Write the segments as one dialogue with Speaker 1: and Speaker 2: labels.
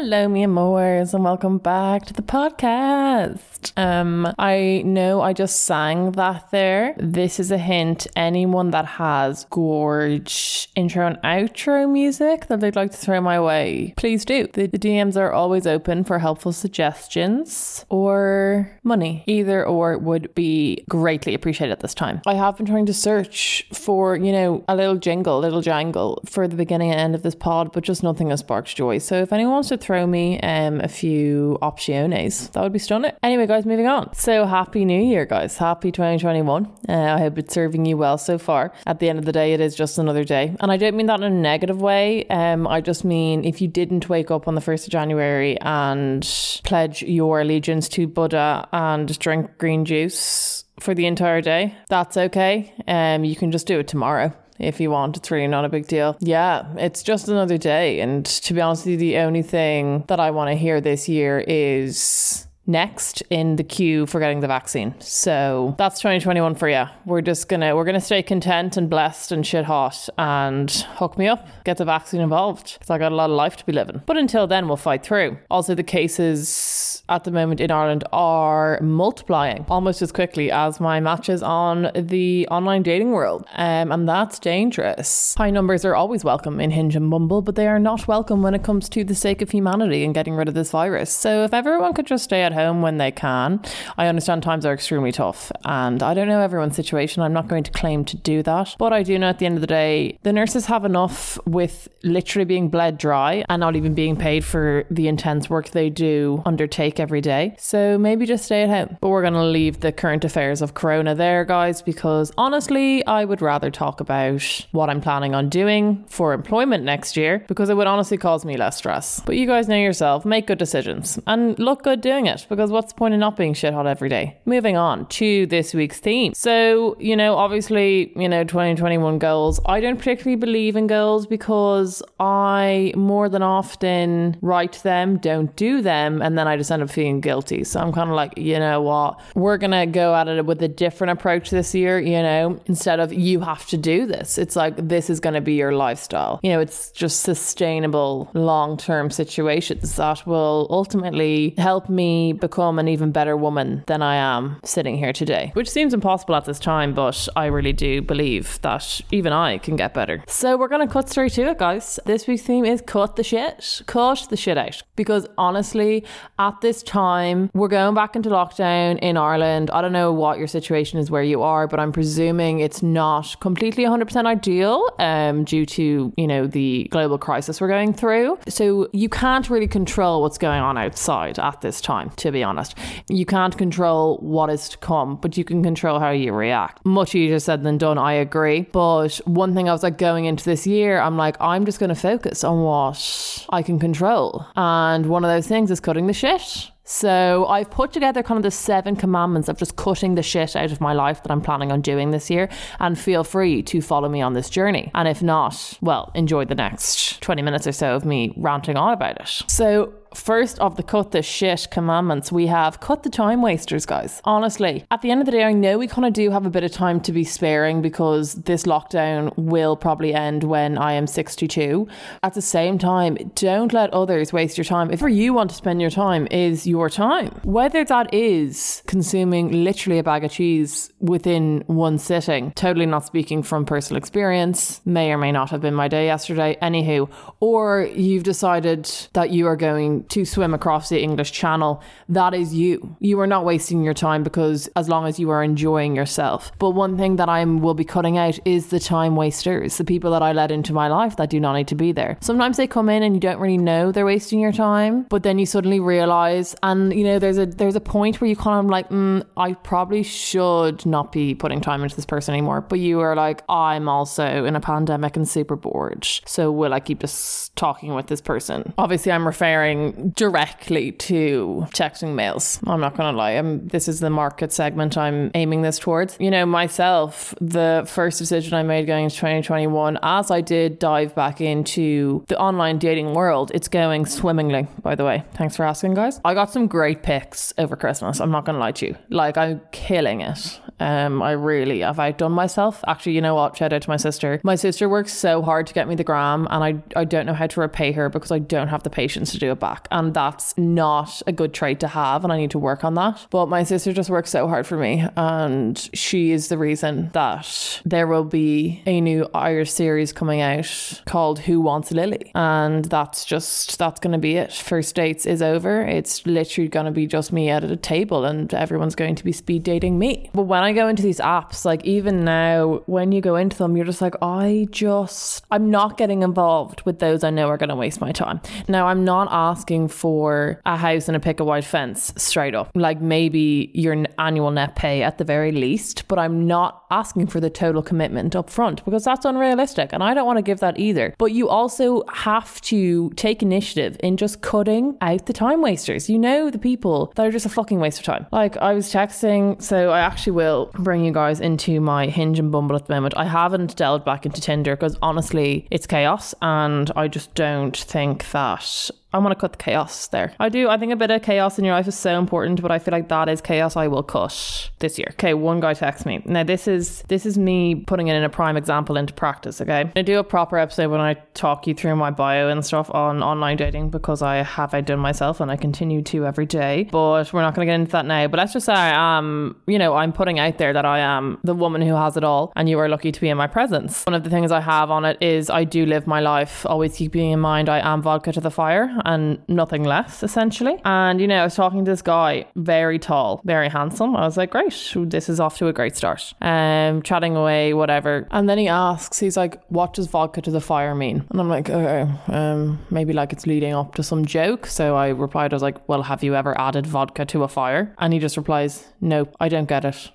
Speaker 1: Hello, me amores, and welcome back to the podcast. Um, I know I just sang that there. This is a hint. Anyone that has gorge intro and outro music that they'd like to throw my way, please do. The, the DMs are always open for helpful suggestions or money. Either or would be greatly appreciated at this time. I have been trying to search for, you know, a little jingle, little jangle for the beginning and end of this pod, but just nothing has sparked joy. So if anyone wants to throw me um, a few optiones. That would be stunning. Anyway, guys, moving on. So happy new year, guys. Happy 2021. Uh, I hope it's serving you well so far. At the end of the day, it is just another day. And I don't mean that in a negative way. Um, I just mean if you didn't wake up on the 1st of January and pledge your allegiance to Buddha and drink green juice for the entire day, that's okay. Um, you can just do it tomorrow if you want. It's really not a big deal. Yeah, it's just another day. And to be honest with you, the only thing that I want to hear this year is next in the queue for getting the vaccine. So that's 2021 for you. We're just gonna we're gonna stay content and blessed and shit hot and hook me up, get the vaccine involved because I got a lot of life to be living. But until then, we'll fight through. Also, the cases at the moment in Ireland are multiplying almost as quickly as my matches on the online dating world, um, and that's dangerous. High numbers are always welcome in Hinge and Bumble, but they are not welcome when it comes to the sake of humanity and getting rid of this virus. So if everyone could just stay at home when they can. I understand times are extremely tough, and I don't know everyone's situation. I'm not going to claim to do that, but I do know at the end of the day, the nurses have enough with literally being bled dry and not even being paid for the intense work they do undertake every day. So maybe just stay at home. But we're going to leave the current affairs of Corona there, guys, because honestly, I would rather talk about what I'm planning on doing for employment next year because it would honestly cause me less stress. But you guys know yourself, make good decisions and look good doing it because what's the point in not being shit hot every day? Moving on to this week's theme. So, you know, obviously, you know, 2021 goals. I don't particularly believe in goals because I more than often write them, don't do them, and then I just end up feeling guilty. So I'm kind of like, you know what? We're going to go at it with a different approach this year, you know, instead of you have to do this. It's like this is going to be your lifestyle. You know, it's just sustainable long term situations that will ultimately help me become an even better woman than I am sitting here today, which seems impossible at this time, but I really do believe that even I can get better. So we're going to cut straight to it, guys. This week's theme is cut the shit. Cut the shit out. Because honestly, at this time, we're going back into lockdown in Ireland. I don't know what your situation is where you are, but I'm presuming it's not completely 100% ideal um, due to, you know, the global crisis we're going through. So you can't really control what's going on outside at this time, to be honest. You can't control what is to come, but you can control how you react. Much easier said than done, I agree. But one thing I was like going into this year, I'm like, I'm just going to focus on what I can control. And one of those things is cutting the shit. So I've put together kind of the seven commandments of just cutting the shit out of my life that I'm planning on doing this year. And feel free to follow me on this journey. And if not, well, enjoy the next 20 minutes or so of me ranting on about it. So first of the cut the shit commandments, we have cut the time wasters, guys. Honestly, at the end of the day, I know we kind of do have a bit of time to be sparing because this lockdown will probably end when I am 62. At the same time, don't let others waste your time. If you want to spend your time is your time, whether that is consuming literally a bag of cheese within one sitting, totally not speaking from personal experience, may or may not have been my day yesterday, anywho, or you've decided that you are going to swim across the English Channel, that is you. You are not wasting your time because as long as you are enjoying yourself. But one thing that I will be cutting out is the time wasters, the people that I let into my life that do not need to be there. Sometimes they come in and you don't really know they're wasting your time, but then you suddenly realize, and you know, there's a there's a point where you kind of like, mm, I probably should not be putting time into this person anymore. But you are like, I'm also in a pandemic and super bored, so will I keep just talking with this person? Obviously, I'm referring directly to texting males. I'm not going to lie. I'm, this is the market segment I'm aiming this towards. You know, myself, the first decision I made going into 2021, as I did dive back into the online dating world, it's going swimmingly, by the way. Thanks for asking, guys. I got some great picks over Christmas. I'm not going to lie to you. Like, I'm killing it. Um, I really have outdone myself. Actually, you know what? Shout out to my sister. My sister works so hard to get me the gram, and I, I don't know how to repay her because I don't have the patience to do it back. Back. And that's not a good trait to have. And I need to work on that. But my sister just works so hard for me. And she is the reason that there will be a new Irish series coming out called Who Wants Lily? And that's just, that's going to be it. First dates is over. It's literally going to be just me at a table and everyone's going to be speed dating me. But when I go into these apps, like even now, when you go into them, you're just like, I just, I'm not getting involved with those I know are going to waste my time. Now, I'm not asking for a house and a pick a white fence straight up, like maybe your annual net pay at the very least, but I'm not asking for the total commitment up front because that's unrealistic and I don't want to give that either. But you also have to take initiative in just cutting out the time wasters. You know, the people that are just a fucking waste of time. Like I was texting, so I actually will bring you guys into my Hinge and Bumble at the moment. I haven't delved back into Tinder because honestly, it's chaos and I just don't think that I want to cut the chaos there. I do. I think a bit of chaos in your life is so important, but I feel like that is chaos I will cut this year. Okay, one guy texts me. Now this is this is me putting it in a prime example into practice. Okay, I do a proper episode when I talk you through my bio and stuff on online dating because I have I done myself and I continue to every day. But we're not going to get into that now. But let's just say I am, you know, I'm putting out there that I am the woman who has it all, and you are lucky to be in my presence. One of the things I have on it is I do live my life always keeping in mind I am vodka to the fire and nothing less, essentially. And, you know, I was talking to this guy, very tall, very handsome. I was like, great, this is off to a great start. Um, chatting away, whatever. And then he asks, he's like, what does vodka to the fire mean? And I'm like, okay, um, maybe like it's leading up to some joke. So I replied, I was like, well, have you ever added vodka to a fire? And he just replies, nope, I don't get it.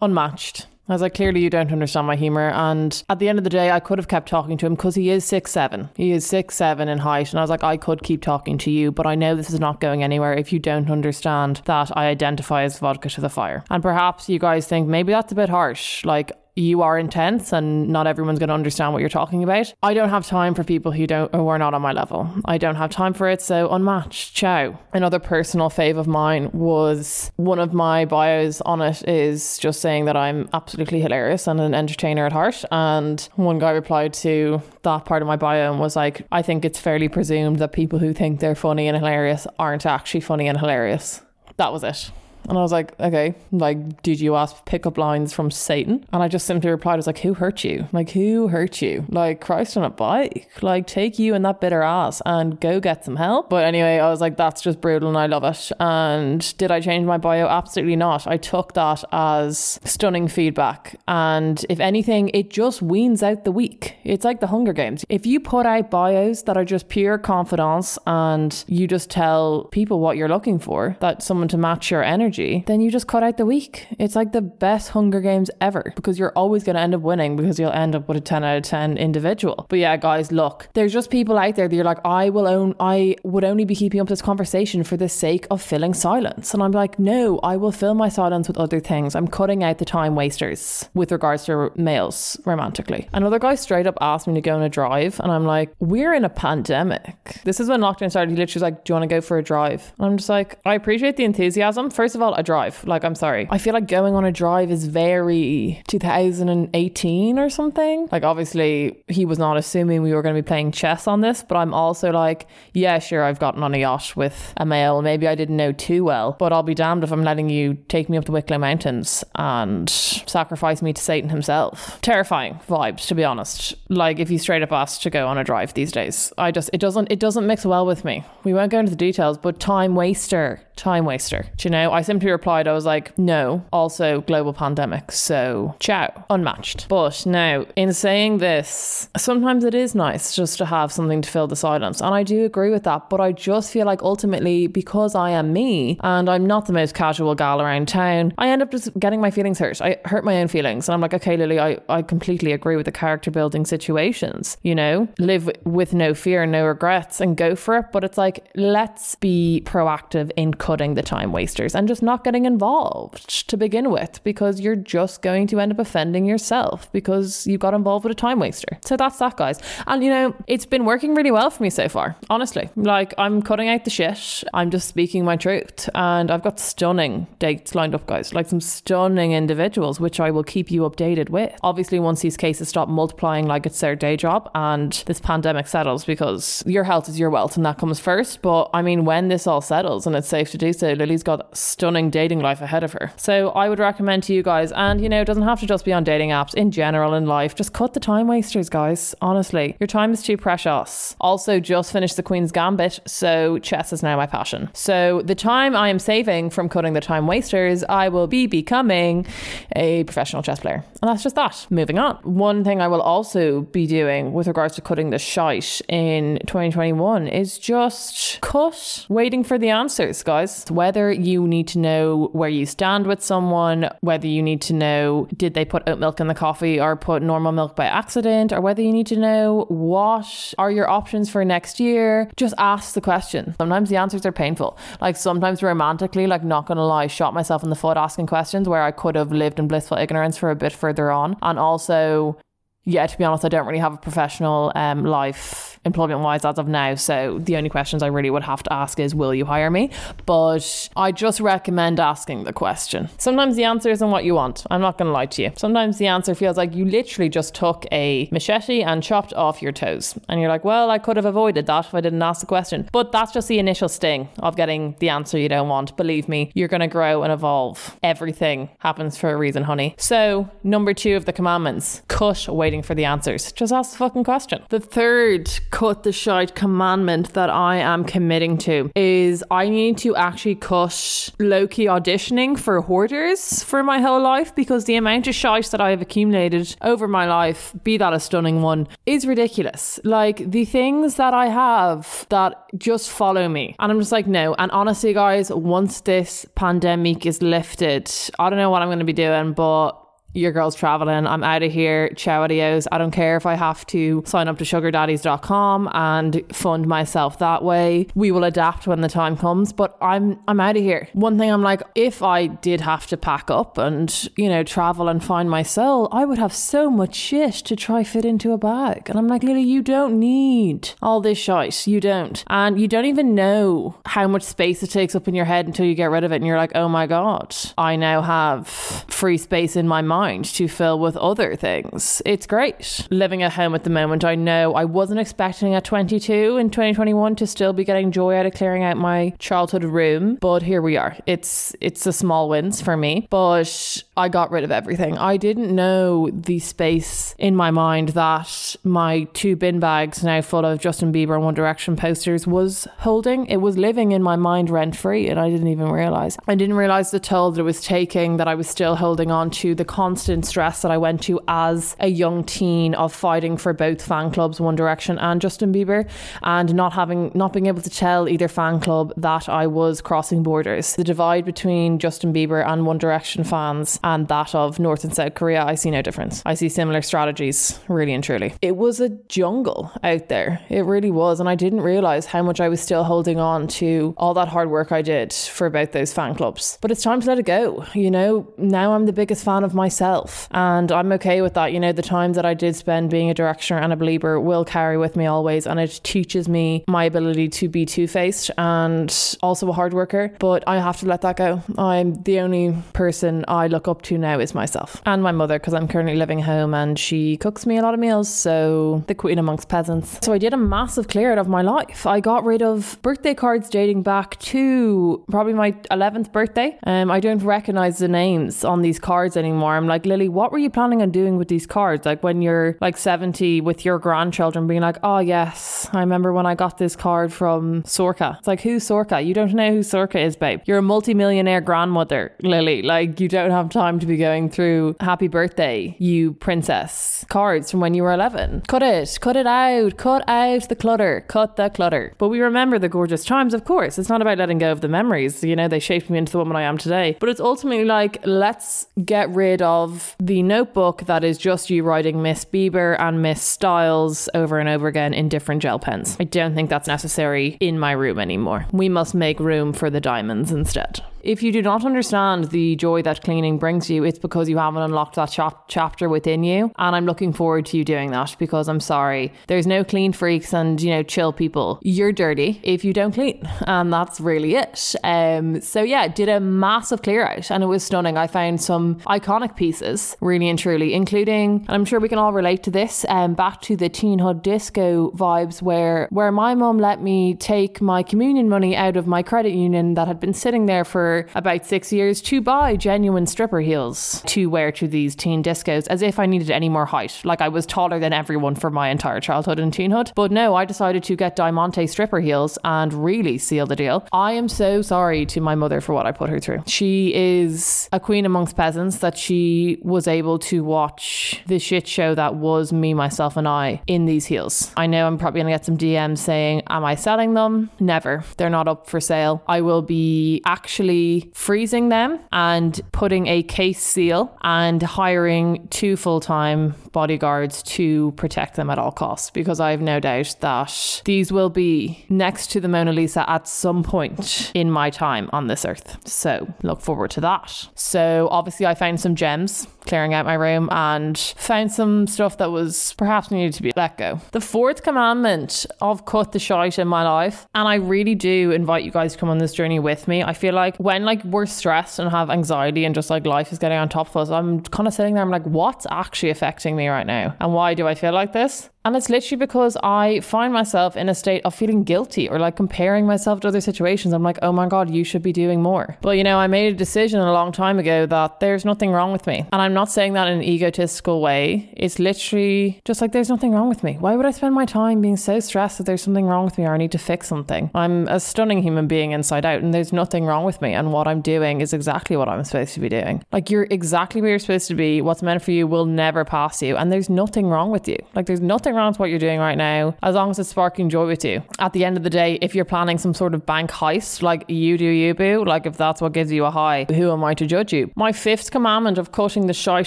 Speaker 1: Unmatched. I was like, clearly you don't understand my humour. And at the end of the day, I could have kept talking to him because he is six seven. He is six seven in height. And I was like, I could keep talking to you, but I know this is not going anywhere if you don't understand that I identify as vodka to the fire. And perhaps you guys think maybe that's a bit harsh. Like, you are intense and not everyone's going to understand what you're talking about. I don't have time for people who don't who are not on my level. I don't have time for it, so unmatched. Ciao. Another personal fave of mine was one of my bios on it is just saying that I'm absolutely hilarious and an entertainer at heart. And one guy replied to that part of my bio and was like, I think it's fairly presumed that people who think they're funny and hilarious aren't actually funny and hilarious. That was it. And I was like, okay, like, did you ask pickup lines from Satan? And I just simply replied, I was like, who hurt you? Like, who hurt you? Like, Christ on a bike. Like, take you and that bitter ass and go get some help. But anyway, I was like, that's just brutal and I love it. And did I change my bio? Absolutely not. I took that as stunning feedback. And if anything, it just weans out the weak. It's like the Hunger Games. If you put out bios that are just pure confidence and you just tell people what you're looking for, that someone to match your energy energy, then you just cut out the weak. It's like the best Hunger Games ever because you're always going to end up winning because you'll end up with a 10 out of 10 individual. But yeah, guys, look, there's just people out there that you're like, I will own, I would only be keeping up this conversation for the sake of filling silence. And I'm like, no, I will fill my silence with other things. I'm cutting out the time wasters with regards to males romantically. Another guy straight up asked me to go on a drive, and I'm like, we're in a pandemic. This is when lockdown started. He literally was like, Do you want to go for a drive? And I'm just like, I appreciate the enthusiasm. First of all, I drive. Like, I'm sorry. I feel like going on a drive is very 2018 or something. Like, obviously, he was not assuming we were going to be playing chess on this, but I'm also like, yeah, sure, I've gotten on a yacht with a male. Maybe I didn't know too well, but I'll be damned if I'm letting you take me up the Wicklow Mountains and sacrifice me to Satan himself. Terrifying vibes, to be honest. Like, if you straight up asked to go on a drive these days, I just, it doesn't, it doesn't mix well with me. We won't go into the details, but time waster, time waster. Do you know, I simply replied, I was like, no, also global pandemic. So, ciao, unmatched. But now, in saying this, sometimes it is nice just to have something to fill the silence. And I do agree with that. But I just feel like ultimately, because I am me and I'm not the most casual gal around town, I end up just getting my feelings hurt. I hurt my own feelings. And I'm like, okay, Lily, I, I completely agree with the character building situations. You know, live with no fear, no regrets, and go for it. But it's like, let's be proactive in cutting the time wasters and just not getting involved to begin with because you're just going to end up offending yourself because you got involved with a time waster. So that's that, guys. And you know, it's been working really well for me so far, honestly. Like, I'm cutting out the shit, I'm just speaking my truth, and I've got stunning dates lined up, guys. Like, some stunning individuals, which I will keep you updated with. Obviously, once these cases stop multiplying like it's their day job and this pandemic settles, because your health is your wealth and that comes first. But I mean, when this all settles and it's safe to do so, Lily's got stunning dating life ahead of her. So I would recommend to you guys, and you know, it doesn't have to just be on dating apps in general in life, just cut the time wasters, guys. Honestly, your time is too precious. Also, just finished the Queen's Gambit, so chess is now my passion. So the time I am saving from cutting the time wasters, I will be becoming a professional chess player. And that's just that. Moving on. One thing I will also be doing with regards to cutting the shite in 2021 is just cut waiting for the answers, guys. Whether you need to know where you stand with someone, whether you need to know did they put oat milk in the coffee or put normal milk by accident, or whether you need to know what are your options for next year, just ask the question. Sometimes the answers are painful. Like sometimes romantically, like not gonna lie, I shot myself in the foot asking questions where I could have lived in blissful ignorance for a bit further on. And also yeah, to be honest, I don't really have a professional um, life employment wise as of now. So the only questions I really would have to ask is, will you hire me? But I just recommend asking the question. Sometimes the answer isn't what you want. I'm not going to lie to you. Sometimes the answer feels like you literally just took a machete and chopped off your toes. And you're like, well, I could have avoided that if I didn't ask the question. But that's just the initial sting of getting the answer you don't want. Believe me, you're going to grow and evolve. Everything happens for a reason, honey. So, number two of the commandments cut waiting for the answers. Just ask the fucking question. The third cut the shite commandment that I am committing to is I need to actually cut low key auditioning for hoarders for my whole life because the amount of shite that I have accumulated over my life, be that a stunning one, is ridiculous. Like the things that I have that just follow me. And I'm just like, no. And honestly, guys, once this pandemic is lifted, I don't know what I'm going to be doing, but your girl's traveling. I'm out of here. Ciao, adios. I don't care if I have to sign up to sugardaddies.com and fund myself that way. We will adapt when the time comes, but I'm I'm out of here. One thing I'm like, if I did have to pack up and, you know, travel and find my soul, I would have so much shit to try fit into a bag. And I'm like, Lily, you don't need all this shite. You don't. And you don't even know how much space it takes up in your head until you get rid of it and you're like, oh my God, I now have free space in my mind mind to fill with other things. It's great. Living at home at the moment, I know I wasn't expecting at 22 in 2021 to still be getting joy out of clearing out my childhood room, but here we are. It's it's a small wins for me, but I got rid of everything. I didn't know the space in my mind that my two bin bags now full of Justin Bieber and One Direction posters was holding. It was living in my mind rent free and I didn't even realize. I didn't realize the toll that it was taking that I was still holding on to the constant stress that I went to as a young teen of fighting for both fan clubs, One Direction and Justin Bieber, and not having not being able to tell either fan club that I was crossing borders. The divide between Justin Bieber and One Direction fans and that of North and South Korea, I see no difference. I see similar strategies, really and truly. It was a jungle out there. It really was. And I didn't realize how much I was still holding on to all that hard work I did for about those fan clubs. But it's time to let it go. You know, now I'm the biggest fan of myself. And I'm okay with that. You know, the time that I did spend being a directioner and a believer will carry with me always. And it teaches me my ability to be two faced and also a hard worker. But I have to let that go. I'm the only person I look up to now is myself and my mother because I'm currently living home and she cooks me a lot of meals. So the queen amongst peasants. So I did a massive clear out of my life. I got rid of birthday cards dating back to probably my 11th birthday. Um, I don't recognize the names on these cards anymore. I'm like, Lily, what were you planning on doing with these cards? Like when you're like 70 with your grandchildren being like, oh, yes, I remember when I got this card from Sorka. It's like, who's Sorka? You don't know who Sorka is, babe. You're a multimillionaire grandmother, Lily. Like you don't have time to be going through happy birthday, you princess cards from when you were 11. Cut it, cut it out, cut out the clutter, cut the clutter. But we remember the gorgeous times, of course. It's not about letting go of the memories. You know, they shaped me into the woman I am today. But it's ultimately like, let's get rid of the notebook that is just you writing Miss Bieber and Miss Styles over and over again in different gel pens. I don't think that's necessary in my room anymore. We must make room for the diamonds instead. If you do not understand the joy that cleaning brings you, it's because you haven't unlocked that chap- chapter within you. And I'm looking forward to you doing that because I'm sorry. There's no clean freaks and, you know, chill people. You're dirty if you don't clean. And that's really it. Um, so, yeah, did a massive clear out and it was stunning. I found some iconic pieces, really and truly, including, and I'm sure we can all relate to this, um, back to the teen hood disco vibes where, where my mum let me take my communion money out of my credit union that had been sitting there for about six years to buy genuine stripper heels to wear to these teen discos as if I needed any more height. Like I was taller than everyone for my entire childhood and teenhood. But no, I decided to get Diamante stripper heels and really seal the deal. I am so sorry to my mother for what I put her through. She is a queen amongst peasants that she was able to watch the shit show that was me, myself, and I in these heels. I know I'm probably going to get some DMs saying, Am I selling them? Never. They're not up for sale. I will be actually freezing them and putting a case seal and hiring two full time bodyguards to protect them at all costs because I have no doubt that these will be next to the Mona Lisa at some point in my time on this earth. So look forward to that. So obviously, I found some gems clearing out my room and found some stuff that was perhaps needed to be let go. The fourth commandment of cut the shite in my life, and I really do invite you guys to come on this journey with me. I feel like when like we're stressed and have anxiety and just like life is getting on top of us, I'm kind of sitting there, I'm like, what's actually affecting me right now? And why do I feel like this? And it's literally because I find myself in a state of feeling guilty or like comparing myself to other situations. I'm like, oh my God, you should be doing more. But you know, I made a decision a long time ago that there's nothing wrong with me. And I'm not saying that in an egotistical way. It's literally just like, there's nothing wrong with me. Why would I spend my time being so stressed that there's something wrong with me or I need to fix something? I'm a stunning human being inside out and there's nothing wrong with me. And what I'm doing is exactly what I'm supposed to be doing. Like, you're exactly where you're supposed to be. What's meant for you will never pass you. And there's nothing wrong with you. Like, there's nothing wrong with what you're doing right now, as long as it's sparking joy with you. At the end of the day, if you're planning some sort of bank heist, like you do you boo, like if that's what gives you a high, who am I to judge you? My fifth commandment of cutting the shite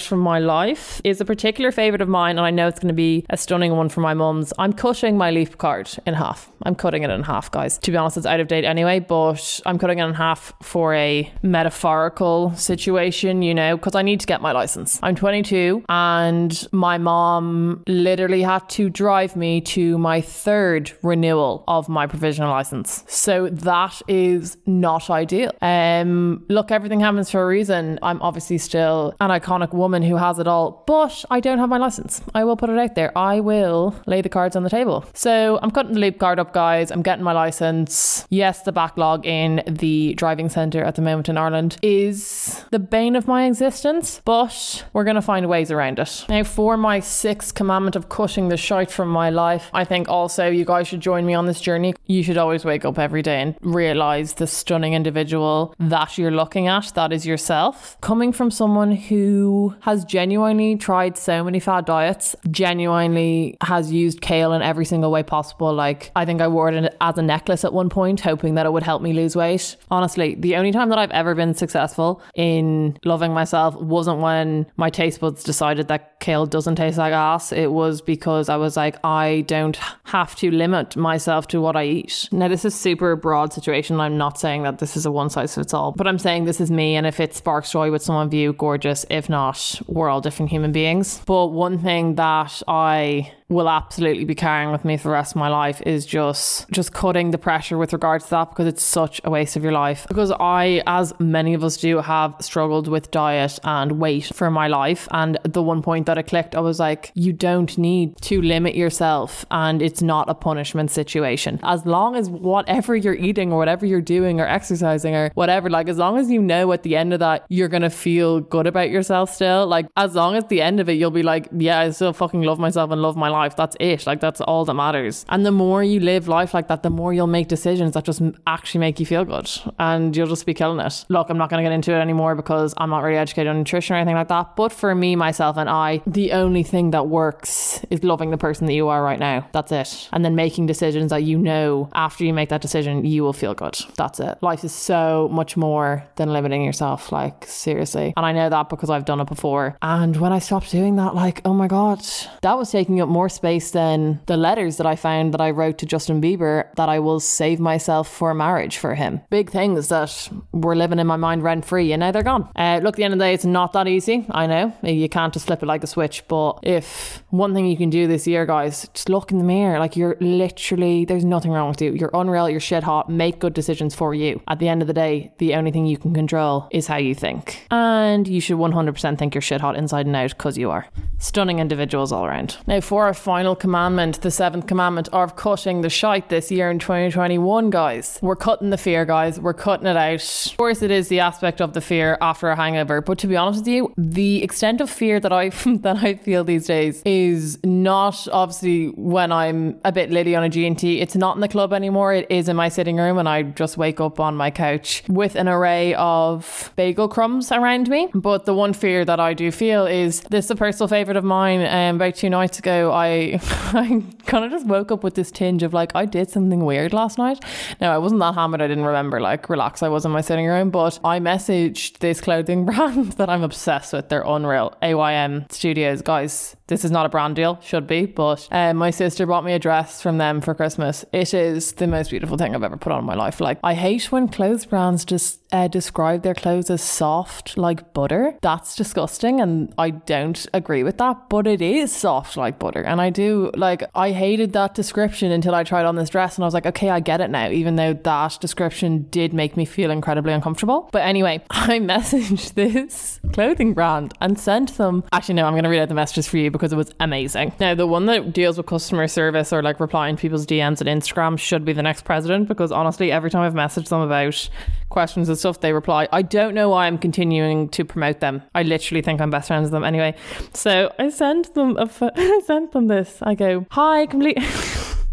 Speaker 1: from my life is a particular favourite of mine, and I know it's going to be a stunning one for my mum's. I'm cutting my leaf card in half. I'm cutting it in half, guys. To be honest, it's out of date anyway, but I'm cutting it in half for a metaphorical situation, you know, because I need to get my license. I'm 22 and my mom literally had to drive me to my third renewal of my provisional license. So that is not ideal. Um, look, everything happens for a reason. I'm obviously still an iconic woman who has it all, but I don't have my license. I will put it out there. I will lay the cards on the table. So I'm cutting the loop card up, guys. I'm getting my license. Yes, the backlog in the driving centre at the moment in Ireland is the bane of my existence, but we're going to find ways around it. Now, for my sixth commandment of cutting the shite from my life, I think also you guys should join me on this journey. You should always wake up every day and realize the stunning individual that you're looking at, that is yourself. Coming from someone who has genuinely tried so many fad diets, genuinely has used kale in every single way possible. Like, I think I wore it as a necklace at one point, hoping that it would help me lose weight. Honestly, the only time that I've ever been successful in loving myself wasn't when my taste buds decided that kale doesn't taste like ass. It was because I was like, I don't have to limit myself to what I eat. Now, this is super broad situation. I'm not saying that this is a one size fits all, but I'm saying this is me. And if it sparks joy with some of you, gorgeous. If not, we're all different human beings. But one thing that I will absolutely be carrying with me for the rest of my life is just just cutting the pressure with regards to that because it's such a waste of your life. Because I as many of us do have struggled with diet and weight for my life. And the one point that I clicked I was like you don't need to limit yourself and it's not a punishment situation. As long as whatever you're eating or whatever you're doing or exercising or whatever like as long as you know at the end of that you're to feel good about yourself still like as long as the end of it you'll be like yeah I still fucking love myself and love my life life. That's it. Like that's all that matters. And the more you live life like that, the more you'll make decisions that just actually make you feel good, and you'll just be killing it. Look, I'm not going to get into it anymore because I'm not really educated on nutrition or anything like that. But for me, myself, and I, the only thing that works is loving the person that you are right now. That's it. And then making decisions that you know after you make that decision, you will feel good. That's it. Life is so much more than limiting yourself. Like, seriously. And I know that because I've done it before. And when I stopped doing that, like, oh my God, that was taking up more space than the letters that I found that I wrote to Justin Bieber that I will save myself for marriage for him. Big things that were living in my mind rent free and now they're gone. Uh, look, at the end of the day, it's not that easy. I know. You can't just flip it like a switch. But if one thing you can do this year, guys, just look in the mirror. Like, you're literally, there's nothing wrong with you. You're unreal. You're shit hot. Make good decisions for you. At the end of the day, the only thing you can control is how you think. And you should 100% think you're shit hot inside and out because you are. Stunning individuals all around. Now, for our final commandment, the seventh commandment of cutting the shite this year in 2021, guys. We're cutting the fear, guys. We're cutting it out. Of course, it is the aspect of the fear after a hangover. But to be honest with you, the extent of fear that I that I feel these days is not obviously when I'm a bit litty on a G&T. It's not in the club anymore. It is in my sitting room, and I just wake up on my couch with an array of bagel crumbs around me. But the one fear that I do feel is this is a personal favorite of mine. Um, about two nights ago, I I kind of just woke up with this tinge of like I did something weird last night. Now I wasn't that hammered. I didn't remember. Like relax, I was in my sitting room, but I messaged this clothing brand that I'm obsessed with. They're unreal. AYM Studios, guys. This is not a brand deal, should be, but um, my sister bought me a dress from them for Christmas. It is the most beautiful thing I've ever put on in my life. Like, I hate when clothes brands just uh, describe their clothes as soft like butter. That's disgusting, and I don't agree with that, but it is soft like butter. And I do, like, I hated that description until I tried on this dress, and I was like, okay, I get it now, even though that description did make me feel incredibly uncomfortable. But anyway, I messaged this clothing brand and sent them. Actually, no, I'm going to read out the messages for you because it was amazing. Now, the one that deals with customer service or like replying to people's DMs on Instagram should be the next president because honestly, every time I've messaged them about questions and stuff, they reply. I don't know why I'm continuing to promote them. I literally think I'm best friends with them anyway. So I sent them a sent them this. I go, hi, complete.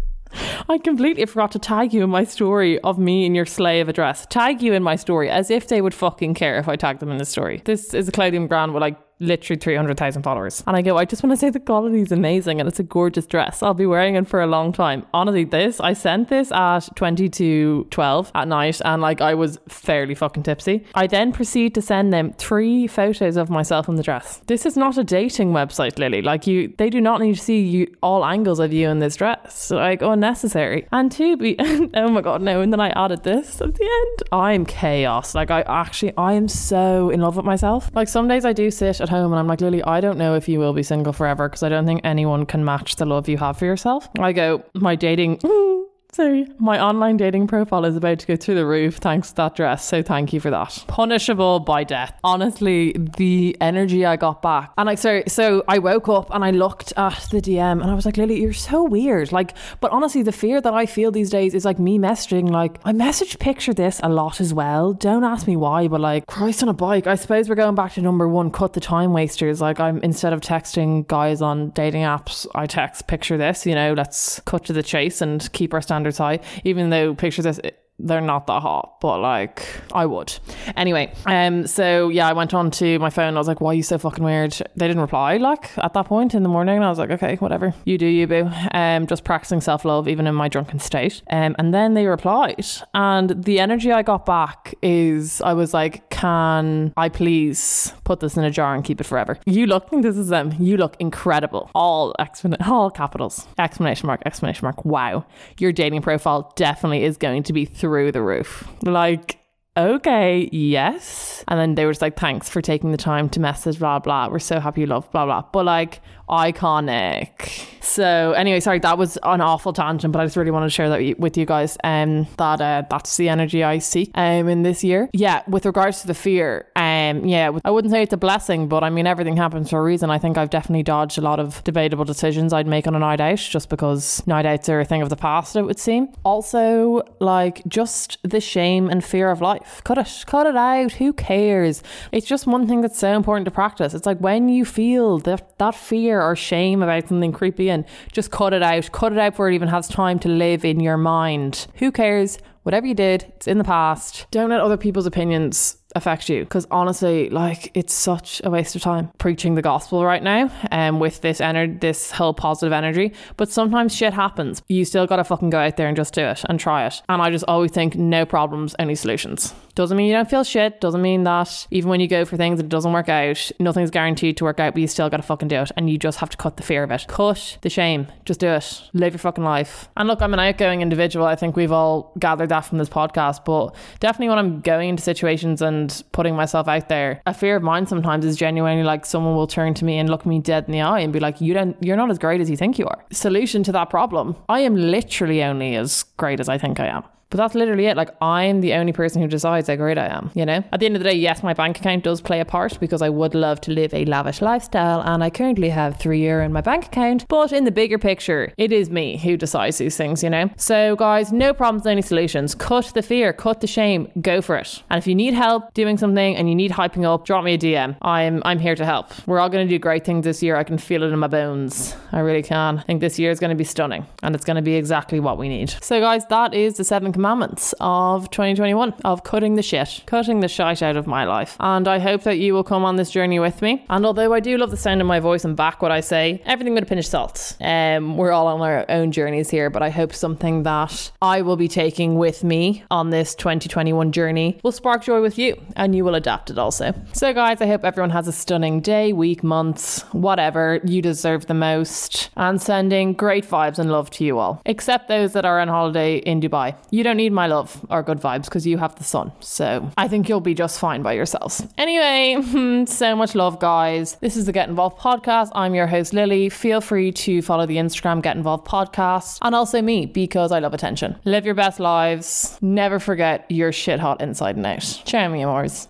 Speaker 1: I completely forgot to tag you in my story of me in your slave address. Tag you in my story as if they would fucking care if I tagged them in the story. This is a clothing brand with like literally 300,000 followers. And I go, I just want to say the quality is amazing and it's a gorgeous dress. I'll be wearing it for a long time. Honestly, this, I sent this at 20 to 12 at night and like I was fairly fucking tipsy. I then proceed to send them three photos of myself in the dress. This is not a dating website, Lily. Like you, they do not need to see you all angles of you in this dress. Like unnecessary. And to be, oh my God, no. And then I added this at the end. I'm chaos. Like I actually, I am so in love with myself. Like some days I do sit at home and I'm like, Lily, I don't know if you will be single forever because I don't think anyone can match the love you have for yourself. I go, my dating. Sorry, my online dating profile is about to go through the roof thanks to that dress. So thank you for that. Punishable by death. Honestly, the energy I got back, and like, so so I woke up and I looked at the DM and I was like, Lily, you're so weird. Like, but honestly, the fear that I feel these days is like me messaging. Like, I message picture this a lot as well. Don't ask me why, but like, Christ on a bike. I suppose we're going back to number one. Cut the time wasters. Like, I'm instead of texting guys on dating apps, I text picture this. You know, let's cut to the chase and keep our standards high, even though pictures this they're not that hot, but like I would. Anyway, um, so yeah, I went on to my phone. I was like, "Why are you so fucking weird?" They didn't reply. Like at that point in the morning, I was like, "Okay, whatever. You do you, boo." Um, just practicing self love, even in my drunken state. Um, and then they replied, and the energy I got back is I was like, "Can I please put this in a jar and keep it forever?" You look. This is them. You look incredible. All exponent, all capitals. Exclamation mark! Exclamation mark! Wow, your dating profile definitely is going to be through the roof. Like, okay, yes. And then they were just like, thanks for taking the time to message, blah, blah. We're so happy you love, blah, blah. But like, iconic. So anyway, sorry, that was an awful tangent, but I just really wanted to share that with you guys. Um, that uh, that's the energy I see um in this year. Yeah, with regards to the fear, um, yeah, I wouldn't say it's a blessing, but I mean, everything happens for a reason. I think I've definitely dodged a lot of debatable decisions I'd make on a night out just because night outs are a thing of the past, it would seem. Also, like, just the shame and fear of life. Cut it, cut it out. Who cares? It's just one thing that's so important to practice. It's like when you feel that, that fear or shame about something creepy and just cut it out, cut it out before it even has time to live in your mind. Who cares? Whatever you did, it's in the past. Don't let other people's opinions affect you because honestly like it's such a waste of time preaching the gospel right now and um, with this energy this whole positive energy but sometimes shit happens you still gotta fucking go out there and just do it and try it and I just always think no problems only solutions doesn't mean you don't feel shit. Doesn't mean that even when you go for things and it doesn't work out, nothing's guaranteed to work out, but you still got to fucking do it. And you just have to cut the fear of it. Cut the shame. Just do it. Live your fucking life. And look, I'm an outgoing individual. I think we've all gathered that from this podcast. But definitely when I'm going into situations and putting myself out there, a fear of mine sometimes is genuinely like someone will turn to me and look me dead in the eye and be like, you don't, you're not as great as you think you are. Solution to that problem. I am literally only as great as I think I am. But that's literally it. Like, I'm the only person who decides how great I am, you know? At the end of the day, yes, my bank account does play a part because I would love to live a lavish lifestyle and I currently have three euro in my bank account. But in the bigger picture, it is me who decides these things, you know? So, guys, no problems, any solutions. Cut the fear, cut the shame, go for it. And if you need help doing something and you need hyping up, drop me a DM. I'm, I'm here to help. We're all going to do great things this year. I can feel it in my bones. I really can. I think this year is going to be stunning and it's going to be exactly what we need. So, guys, that is the seven commandments of 2021 of cutting the shit, cutting the shite out of my life. And I hope that you will come on this journey with me. And although I do love the sound of my voice and back what I say, everything with a pinch of salt. Um, we're all on our own journeys here, but I hope something that I will be taking with me on this 2021 journey will spark joy with you and you will adapt it also. So, guys, I hope everyone has a stunning day, week, months, whatever. You deserve the most. And sending great vibes and love to you all, except those that are on holiday in Dubai. You don't need my love or good vibes because you have the sun. So I think you'll be just fine by yourselves. Anyway, so much love, guys. This is the Get Involved podcast. I'm your host, Lily. Feel free to follow the Instagram Get Involved podcast and also me because I love attention. Live your best lives. Never forget you're shit hot inside and out. Ciao, mi amors.